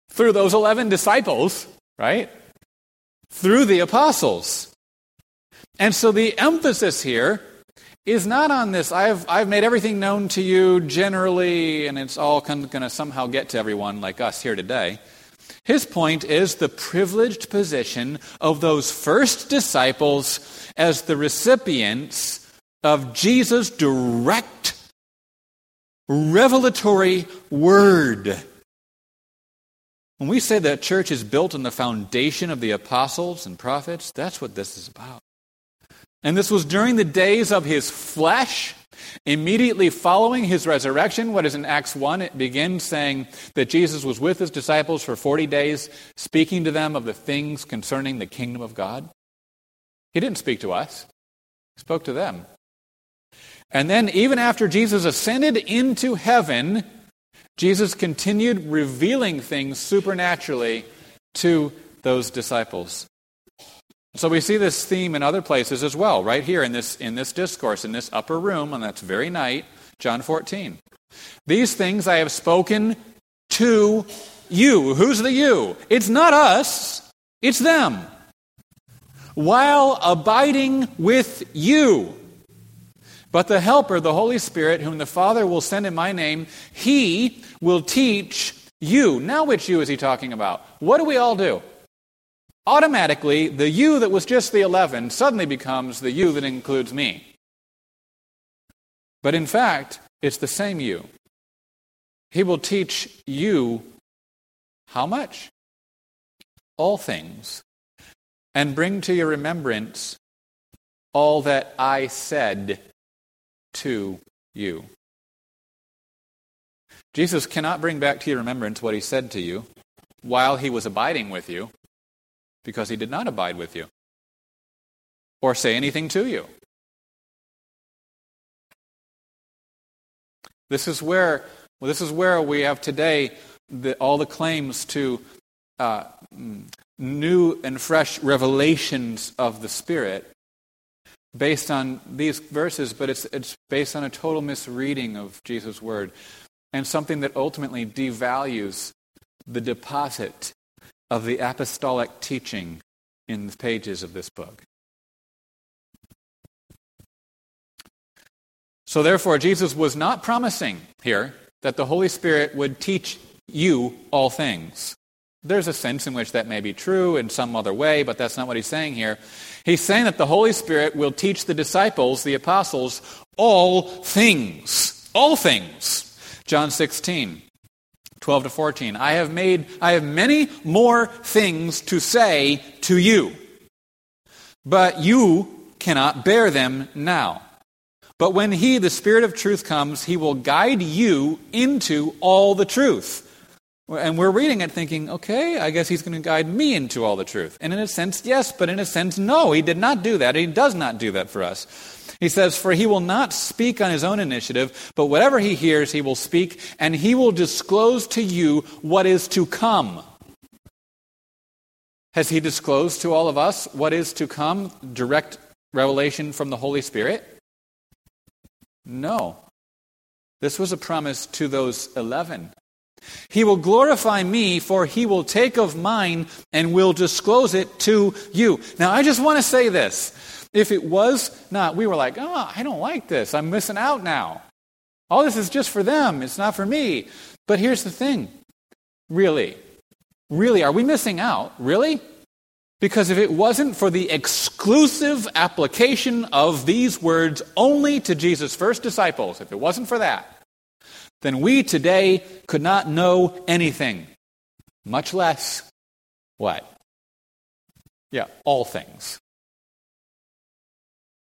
[SPEAKER 1] Through those 11 disciples, right? Through the apostles. And so the emphasis here is not on this, I've, I've made everything known to you generally, and it's all going to somehow get to everyone like us here today. His point is the privileged position of those first disciples as the recipients of Jesus' direct revelatory word. When we say that church is built on the foundation of the apostles and prophets, that's what this is about. And this was during the days of his flesh, immediately following his resurrection. What is in Acts 1? It begins saying that Jesus was with his disciples for 40 days, speaking to them of the things concerning the kingdom of God. He didn't speak to us, he spoke to them. And then, even after Jesus ascended into heaven, Jesus continued revealing things supernaturally to those disciples. So we see this theme in other places as well, right here in this, in this discourse, in this upper room on that very night, John 14. These things I have spoken to you. Who's the you? It's not us, it's them. While abiding with you. But the Helper, the Holy Spirit, whom the Father will send in my name, he will teach you. Now, which you is he talking about? What do we all do? Automatically the you that was just the 11 suddenly becomes the you that includes me. But in fact, it's the same you. He will teach you how much? All things. And bring to your remembrance all that I said to you. Jesus cannot bring back to your remembrance what he said to you while he was abiding with you, because he did not abide with you or say anything to you. This is where, well, this is where we have today the, all the claims to uh, new and fresh revelations of the Spirit based on these verses, but it's, it's based on a total misreading of Jesus' word and something that ultimately devalues the deposit of the apostolic teaching in the pages of this book. So, therefore, Jesus was not promising here that the Holy Spirit would teach you all things. There's a sense in which that may be true in some other way, but that's not what he's saying here. He's saying that the Holy Spirit will teach the disciples, the apostles, all things. All things. John 16, 12 to 14. I have made, I have many more things to say to you, but you cannot bear them now. But when He, the Spirit of truth, comes, He will guide you into all the truth. And we're reading it thinking, okay, I guess he's going to guide me into all the truth. And in a sense, yes, but in a sense, no, he did not do that. He does not do that for us. He says, For he will not speak on his own initiative, but whatever he hears, he will speak, and he will disclose to you what is to come. Has he disclosed to all of us what is to come? Direct revelation from the Holy Spirit? No. This was a promise to those 11 he will glorify me, for he will take of mine and will disclose it to you. Now, I just want to say this. If it was not, we were like, oh, I don't like this. I'm missing out now. All this is just for them, it's not for me. But here's the thing really, really, are we missing out? Really? Because if it wasn't for the exclusive application of these words only to Jesus' first disciples, if it wasn't for that, then we today could not know anything, much less what? Yeah, all things.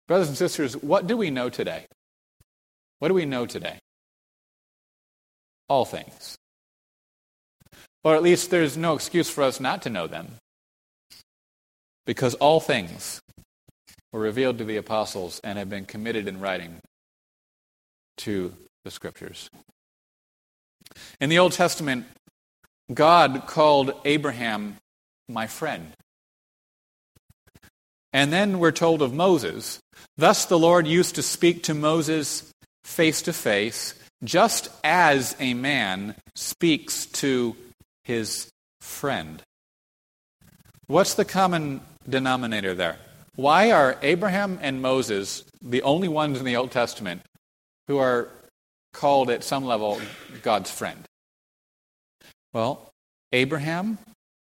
[SPEAKER 1] Brothers and sisters, what do we know today? What do we know today? All things. Or at least there's no excuse for us not to know them. Because all things were revealed to the apostles and have been committed in writing to the scriptures. In the Old Testament, God called Abraham my friend. And then we're told of Moses. Thus the Lord used to speak to Moses face to face, just as a man speaks to his friend. What's the common denominator there? Why are Abraham and Moses the only ones in the Old Testament who are called at some level God's friend? Well, Abraham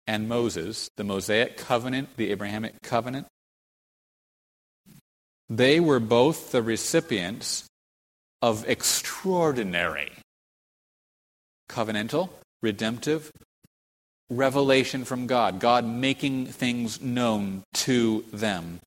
[SPEAKER 1] and Moses, the Mosaic covenant, the Abrahamic covenant, they were both the recipients of extraordinary covenantal, redemptive revelation from God, God making things known to them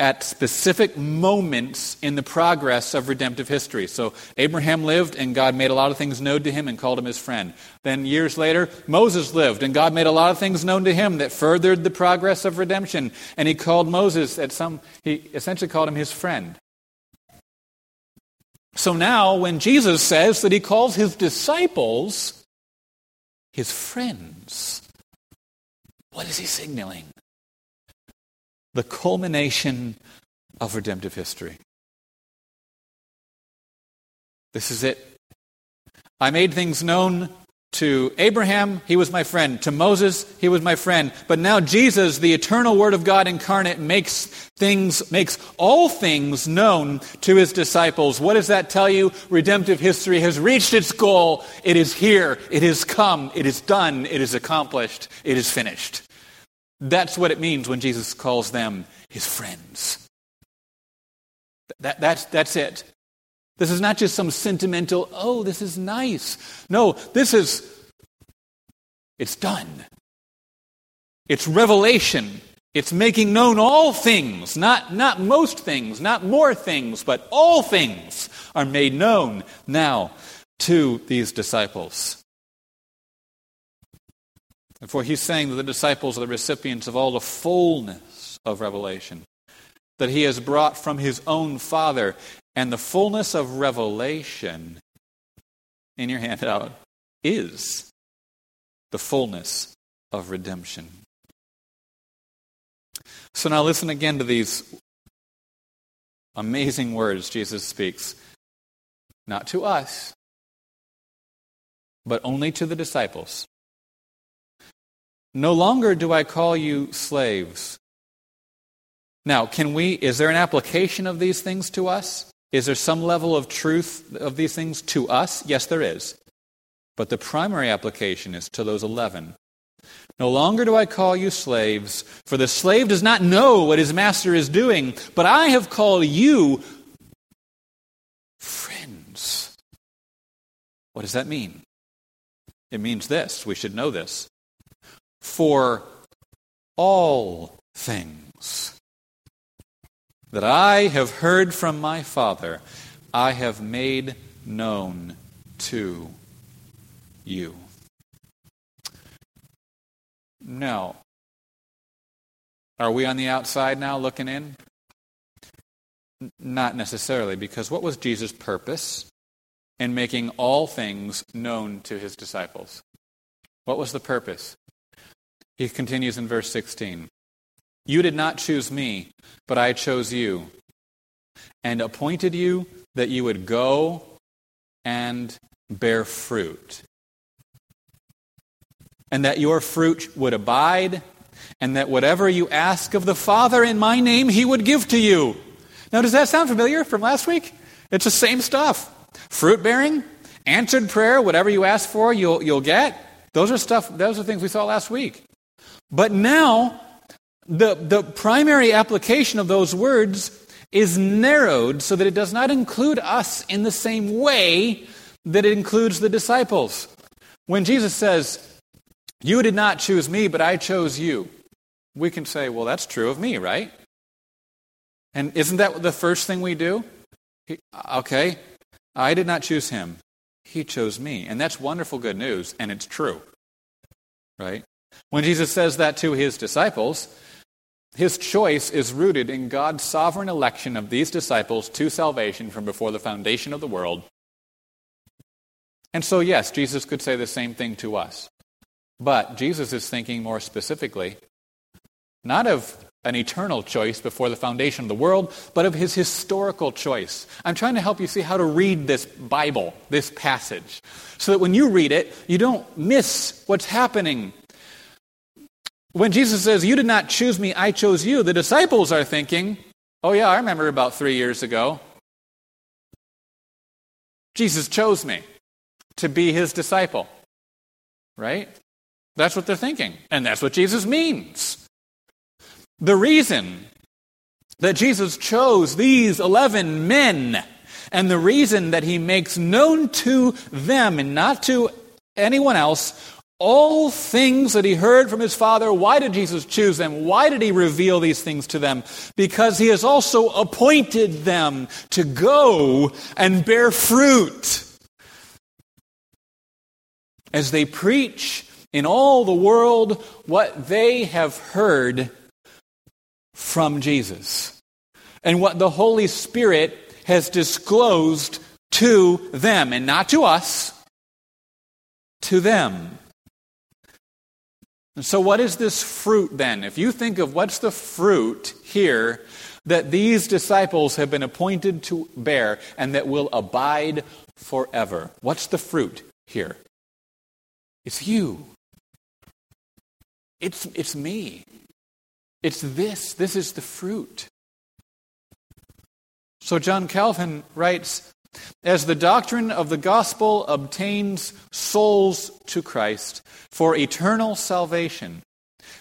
[SPEAKER 1] at specific moments in the progress of redemptive history. So Abraham lived, and God made a lot of things known to him and called him his friend. Then years later, Moses lived, and God made a lot of things known to him that furthered the progress of redemption. And he called Moses at some, he essentially called him his friend. So now, when Jesus says that he calls his disciples his friends, what is he signaling? The culmination of redemptive history. This is it. I made things known to Abraham, he was my friend. To Moses, he was my friend. But now Jesus, the eternal Word of God incarnate, makes things, makes all things known to his disciples. What does that tell you? Redemptive history has reached its goal. It is here. It has come. It is done. It is accomplished. It is finished. That's what it means when Jesus calls them his friends. That, that's, that's it. This is not just some sentimental, oh, this is nice. No, this is, it's done. It's revelation. It's making known all things, not, not most things, not more things, but all things are made known now to these disciples. For he's saying that the disciples are the recipients of all the fullness of revelation that he has brought from his own Father. And the fullness of revelation in your handout is the fullness of redemption. So now listen again to these amazing words Jesus speaks. Not to us, but only to the disciples. No longer do I call you slaves. Now, can we, is there an application of these things to us? Is there some level of truth of these things to us? Yes, there is. But the primary application is to those 11. No longer do I call you slaves, for the slave does not know what his master is doing, but I have called you friends. What does that mean? It means this. We should know this. For all things that I have heard from my Father, I have made known to you. No. Are we on the outside now looking in? Not necessarily, because what was Jesus' purpose in making all things known to his disciples? What was the purpose? He continues in verse 16 You did not choose me, but I chose you, and appointed you that you would go and bear fruit, and that your fruit would abide, and that whatever you ask of the Father in my name, he would give to you. Now, does that sound familiar from last week? It's the same stuff. Fruit bearing, answered prayer, whatever you ask for, you'll, you'll get. Those are stuff, those are things we saw last week. But now, the, the primary application of those words is narrowed so that it does not include us in the same way that it includes the disciples. When Jesus says, You did not choose me, but I chose you, we can say, Well, that's true of me, right? And isn't that the first thing we do? He, okay, I did not choose him. He chose me. And that's wonderful good news, and it's true. Right? When Jesus says that to his disciples, his choice is rooted in God's sovereign election of these disciples to salvation from before the foundation of the world. And so, yes, Jesus could say the same thing to us. But Jesus is thinking more specifically, not of an eternal choice before the foundation of the world, but of his historical choice. I'm trying to help you see how to read this Bible, this passage, so that when you read it, you don't miss what's happening when Jesus says, You did not choose me, I chose you, the disciples are thinking, Oh, yeah, I remember about three years ago. Jesus chose me to be his disciple. Right? That's what they're thinking. And that's what Jesus means. The reason that Jesus chose these 11 men and the reason that he makes known to them and not to anyone else all things that he heard from his Father. Why did Jesus choose them? Why did he reveal these things to them? Because he has also appointed them to go and bear fruit. As they preach in all the world what they have heard from Jesus and what the Holy Spirit has disclosed to them, and not to us, to them. And so, what is this fruit then? If you think of what's the fruit here that these disciples have been appointed to bear and that will abide forever, what's the fruit here? It's you. It's, it's me. It's this. This is the fruit. So, John Calvin writes as the doctrine of the gospel obtains souls to Christ for eternal salvation,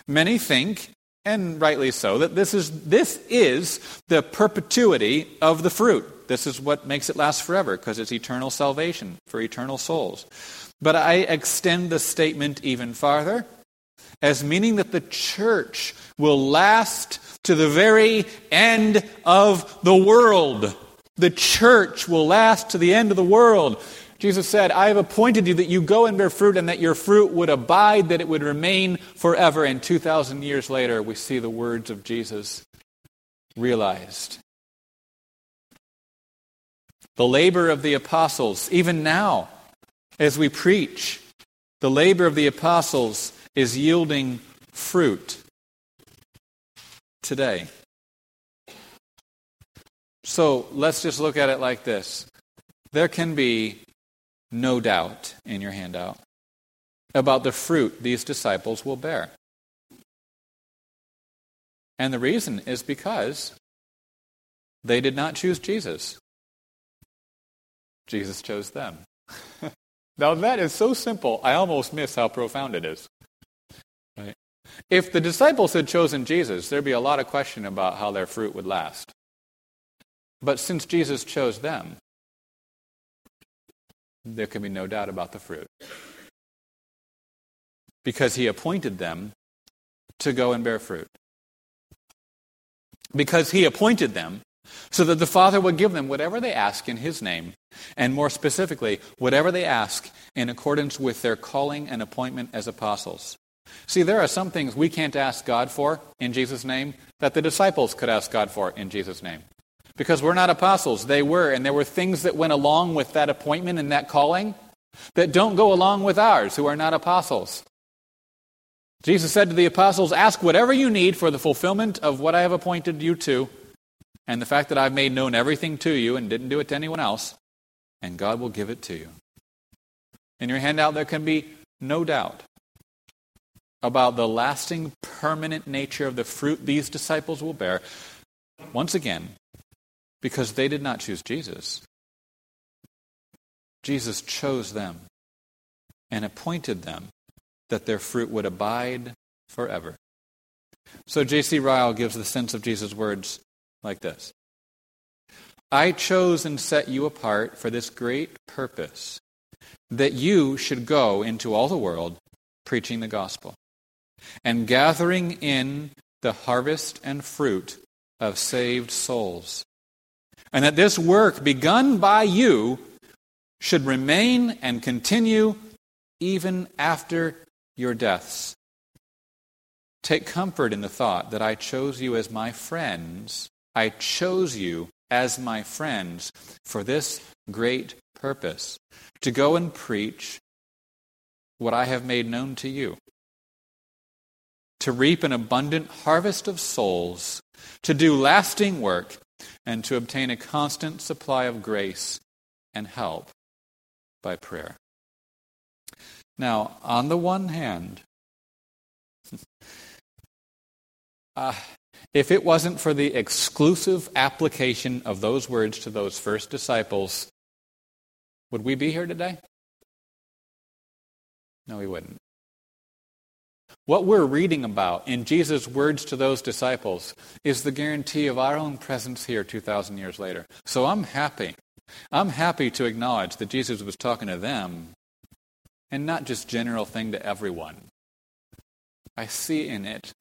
[SPEAKER 1] many think and rightly so, that this is, this is the perpetuity of the fruit. This is what makes it last forever, because it's eternal salvation for eternal souls. But I extend the statement even farther as meaning that the church will last to the very end of the world. The church will last to the end of the world. Jesus said, I have appointed you that you go and bear fruit and that your fruit would abide, that it would remain forever. And 2,000 years later, we see the words of Jesus realized. The labor of the apostles, even now, as we preach, the labor of the apostles is yielding fruit today. So let's just look at it like this. There can be no doubt in your handout about the fruit these disciples will bear. And the reason is because they did not choose Jesus. Jesus chose them. now, that is so simple, I almost miss how profound it is. Right? If the disciples had chosen Jesus, there'd be a lot of question about how their fruit would last. But since Jesus chose them, there can be no doubt about the fruit. Because he appointed them to go and bear fruit. Because he appointed them so that the Father would give them whatever they ask in his name, and more specifically, whatever they ask in accordance with their calling and appointment as apostles. See, there are some things we can't ask God for in Jesus' name that the disciples could ask God for in Jesus' name. Because we're not apostles. They were. And there were things that went along with that appointment and that calling that don't go along with ours who are not apostles. Jesus said to the apostles, Ask whatever you need for the fulfillment of what I have appointed you to, and the fact that I've made known everything to you and didn't do it to anyone else, and God will give it to you. In your handout, there can be no doubt about the lasting, permanent nature of the fruit these disciples will bear. Once again, because they did not choose Jesus. Jesus chose them and appointed them that their fruit would abide forever. So J.C. Ryle gives the sense of Jesus' words like this I chose and set you apart for this great purpose, that you should go into all the world preaching the gospel and gathering in the harvest and fruit of saved souls and that this work begun by you should remain and continue even after your deaths. Take comfort in the thought that I chose you as my friends. I chose you as my friends for this great purpose to go and preach what I have made known to you, to reap an abundant harvest of souls, to do lasting work and to obtain a constant supply of grace and help by prayer. Now, on the one hand, uh, if it wasn't for the exclusive application of those words to those first disciples, would we be here today? No, we wouldn't. What we're reading about in Jesus' words to those disciples is the guarantee of our own presence here 2,000 years later. So I'm happy. I'm happy to acknowledge that Jesus was talking to them and not just general thing to everyone. I see in it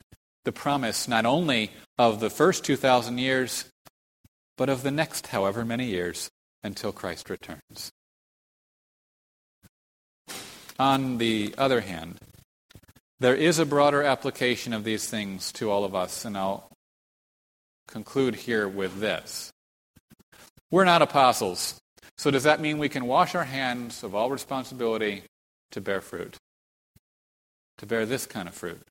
[SPEAKER 1] the promise not only of the first 2,000 years, but of the next however many years until Christ returns. On the other hand, there is a broader application of these things to all of us, and I'll conclude here with this. We're not apostles, so does that mean we can wash our hands of all responsibility to bear fruit? To bear this kind of fruit?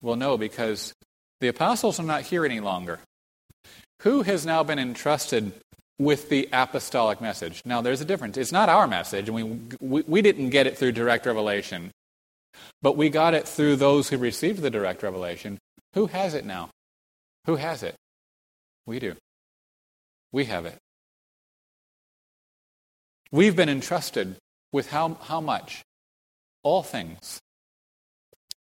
[SPEAKER 1] Well, no, because the apostles are not here any longer. Who has now been entrusted with the apostolic message? Now, there's a difference. It's not our message, and we, we, we didn't get it through direct revelation. But we got it through those who received the direct revelation. Who has it now? Who has it? We do. We have it. We've been entrusted with how, how much? All things.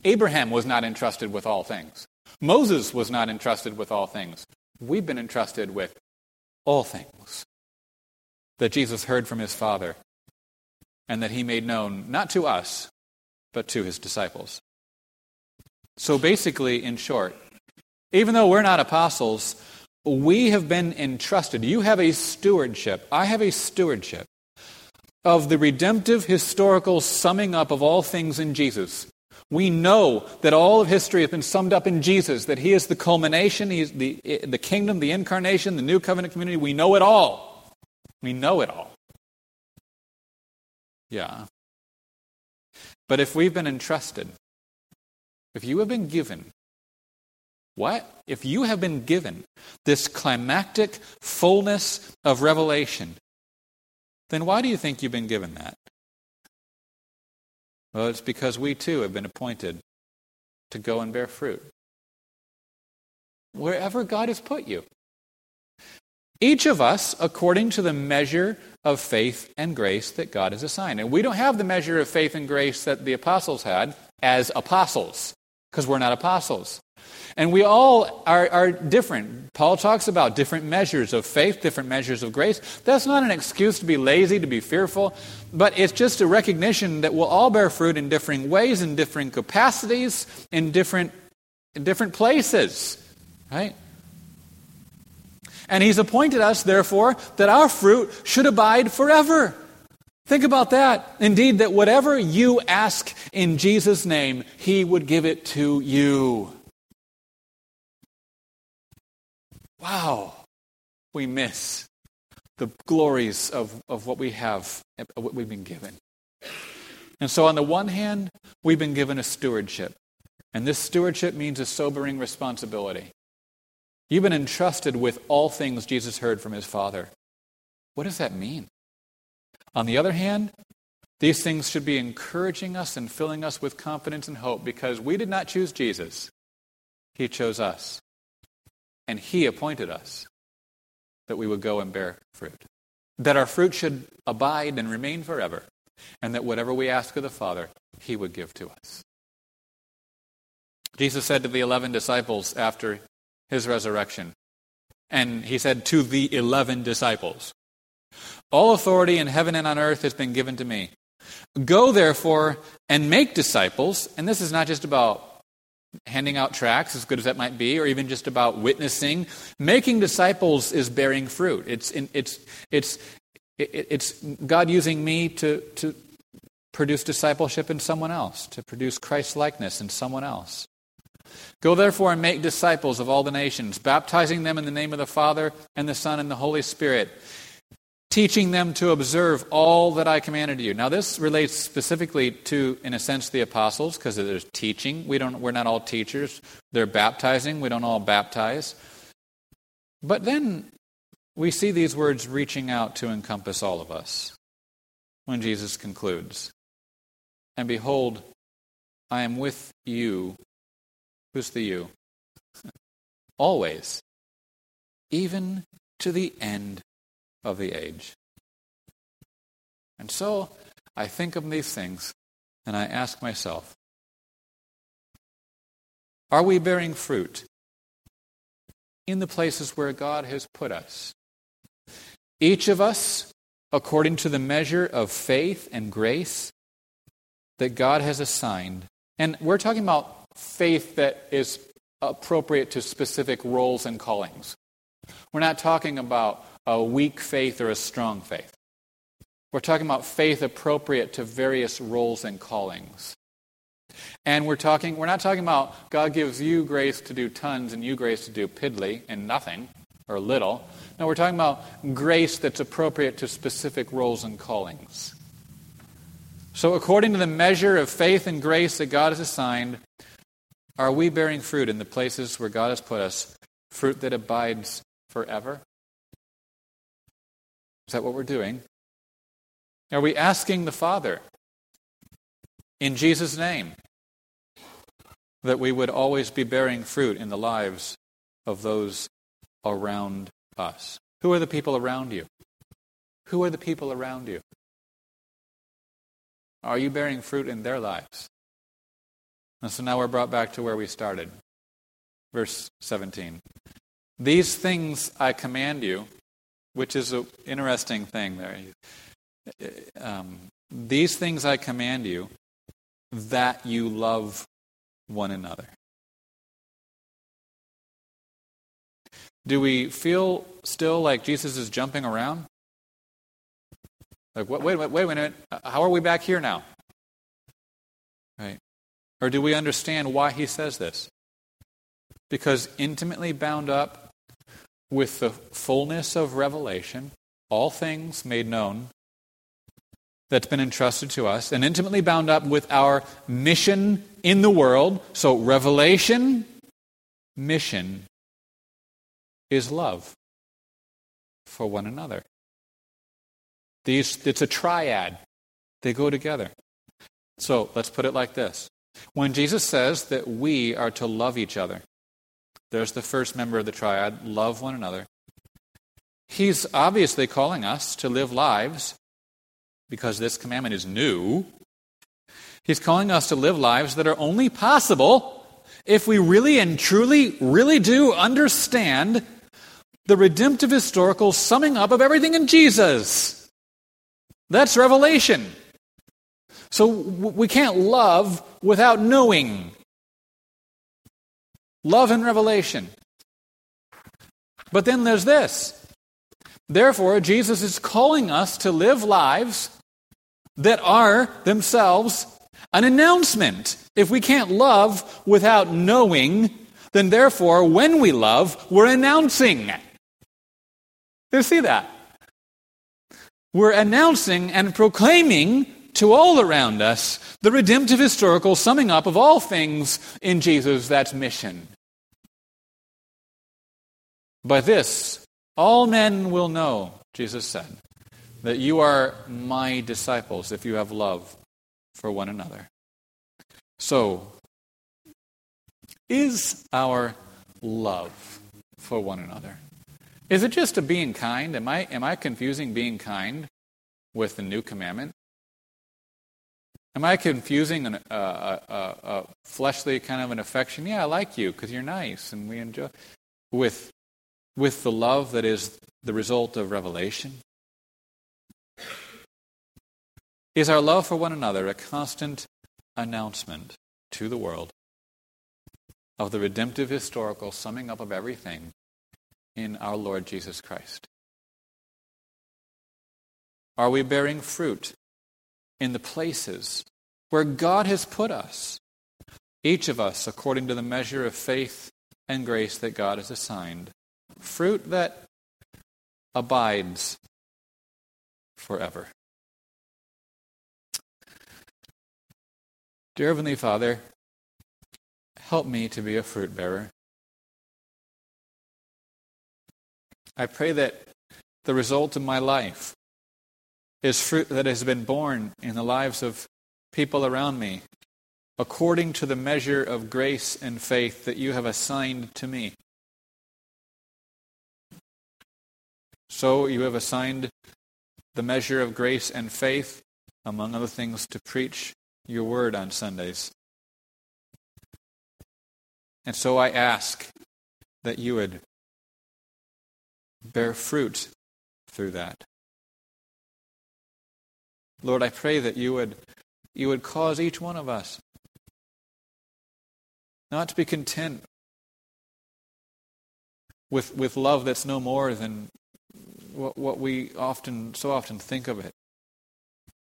[SPEAKER 1] Abraham was not entrusted with all things. Moses was not entrusted with all things. We've been entrusted with all things that Jesus heard from his Father and that he made known not to us, but to his disciples. So basically, in short, even though we're not apostles, we have been entrusted. You have a stewardship. I have a stewardship of the redemptive historical summing up of all things in Jesus. We know that all of history has been summed up in Jesus, that He is the culmination, He is the, the kingdom, the incarnation, the new covenant community. We know it all. We know it all. Yeah. But if we've been entrusted, if you have been given, what? If you have been given this climactic fullness of revelation, then why do you think you've been given that? Well, it's because we too have been appointed to go and bear fruit. Wherever God has put you. Each of us according to the measure of faith and grace that God has assigned. And we don't have the measure of faith and grace that the apostles had as apostles, because we're not apostles. And we all are, are, different. Paul talks about different measures of faith, different measures of grace. That's not an excuse to be lazy, to be fearful, but it's just a recognition that we'll all bear fruit in differing ways, in different capacities, in different, in different places. Right? And he's appointed us, therefore, that our fruit should abide forever. Think about that. Indeed, that whatever you ask in Jesus' name, he would give it to you. wow, we miss the glories of, of what we have, what we've been given. And so, on the one hand, we've been given a stewardship. And this stewardship means a sobering responsibility. You've been entrusted with all things Jesus heard from his Father. What does that mean? On the other hand, these things should be encouraging us and filling us with confidence and hope because we did not choose Jesus, He chose us and He appointed us that we would go and bear fruit. That our fruit should abide and remain forever, and that whatever we ask of the Father, He would give to us. Jesus said to the eleven disciples after His resurrection, and He said to the eleven disciples, All authority in heaven and on earth has been given to me. Go, therefore, and make disciples. And this is not just about handing out tracts, as good as that might be, or even just about witnessing. Making disciples is bearing fruit. It's, it's, it's, it's God using me to, to produce discipleship in someone else, to produce Christ likeness in someone else. Go therefore and make disciples of all the nations, baptizing them in the name of the Father and the Son and the Holy Spirit teaching them to observe all that I commanded you. Now, this relates specifically to, in a sense, the apostles, because there's teaching. We don't, we're not all teachers. They're baptizing. We don't all baptize. But then we see these words reaching out to encompass all of us when Jesus concludes. And behold, I am with you. Who's the you? Always, even to the end of the age. And so I think of these things and I ask myself are we bearing fruit in the places where God has put us? Each of us, according to the measure of faith and grace that God has assigned. And we're talking about faith that is appropriate to specific roles and callings. We're not talking about a weak faith or a strong faith. We're talking about faith appropriate to various roles and callings. And we're talking we're not talking about God gives you grace to do tons and you grace to do piddly and nothing or little. No, we're talking about grace that's appropriate to specific roles and callings. So according to the measure of faith and grace that God has assigned, are we bearing fruit in the places where God has put us, fruit that abides forever? Is that what we're doing? Are we asking the Father in Jesus' name that we would always be bearing fruit in the lives of those around us? Who are the people around you? Who are the people around you? Are you bearing fruit in their lives? And so now we're brought back to where we started. Verse 17. These things I command you, which is an interesting thing there. Um, these things I command you, that you love one another. Do we feel still like Jesus is jumping around? Like, wait, wait, wait, wait a minute. How are we back here now? Or do we understand why he says this? Because intimately bound up with the fullness of revelation, all things made known that's been entrusted to us, and intimately bound up with our mission in the world. So, revelation, mission is love for one another. These, it's a triad, they go together. So, let's put it like this when Jesus says that we are to love each other, there's the first member of the triad love one another. He's obviously calling us to live lives because this commandment is new. He's calling us to live lives that are only possible if we really and truly, really do understand the redemptive historical summing up of everything in Jesus. That's revelation. So we can't love without knowing. Love and revelation. But then there's this. Therefore, Jesus is calling us to live lives that are themselves an announcement. If we can't love without knowing, then therefore, when we love, we're announcing. You see that? We're announcing and proclaiming to all around us the redemptive historical summing up of all things in Jesus, that's mission. By this, all men will know, Jesus said, that you are my disciples if you have love for one another. So, is our love for one another? Is it just a being kind? Am I, am I confusing being kind with the new commandment? Am I confusing an, uh, a, a, a fleshly kind of an affection? Yeah, I like you because you're nice and we enjoy. With, with the love that is the result of revelation? Is our love for one another a constant announcement to the world of the redemptive historical summing up of everything in our Lord Jesus Christ? Are we bearing fruit in the places where God has put us, each of us according to the measure of faith and grace that God has assigned? Fruit that abides forever. Dear Heavenly Father, help me to be a fruit bearer. I pray that the result of my life is fruit that has been borne in the lives of people around me according to the measure of grace and faith that you have assigned to me. So you have assigned the measure of grace and faith, among other things, to preach your word on Sundays. And so I ask that you would bear fruit through that. Lord, I pray that you would, you would cause each one of us not to be content with, with love that's no more than what, what we often so often think of it.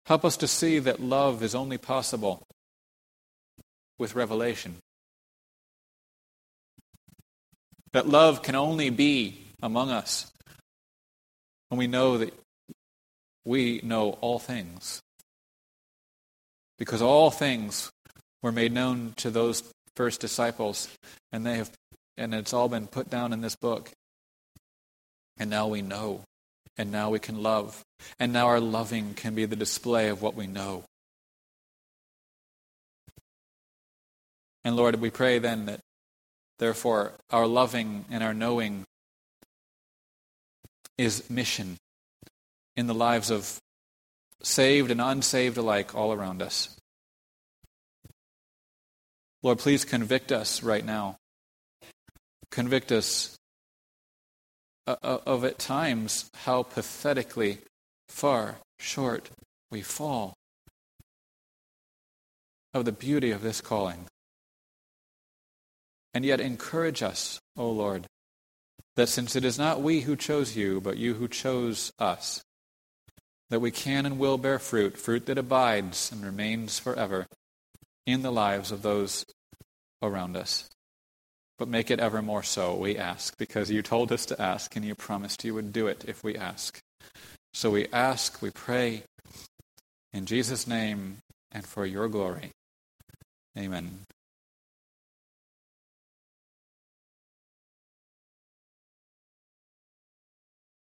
[SPEAKER 1] Help us to see that love is only possible with revelation. That love can only be among us when we know that we know all things. Because all things were made known to those first disciples, and they have and it's all been put down in this book. And now we know. And now we can love. And now our loving can be the display of what we know. And Lord, we pray then that, therefore, our loving and our knowing is mission in the lives of saved and unsaved alike all around us. Lord, please convict us right now. Convict us uh, uh, of at times how pathetically far short we fall of the beauty of this calling. And yet encourage us, O Lord, that since it is not we who chose you, but you who chose us, that we can and will bear fruit, fruit that abides and remains forever in the lives of those around us. But make it ever more so, we ask, because you told us to ask and you promised you would do it if we ask. So we ask, we pray, in Jesus' name and for your glory. Amen.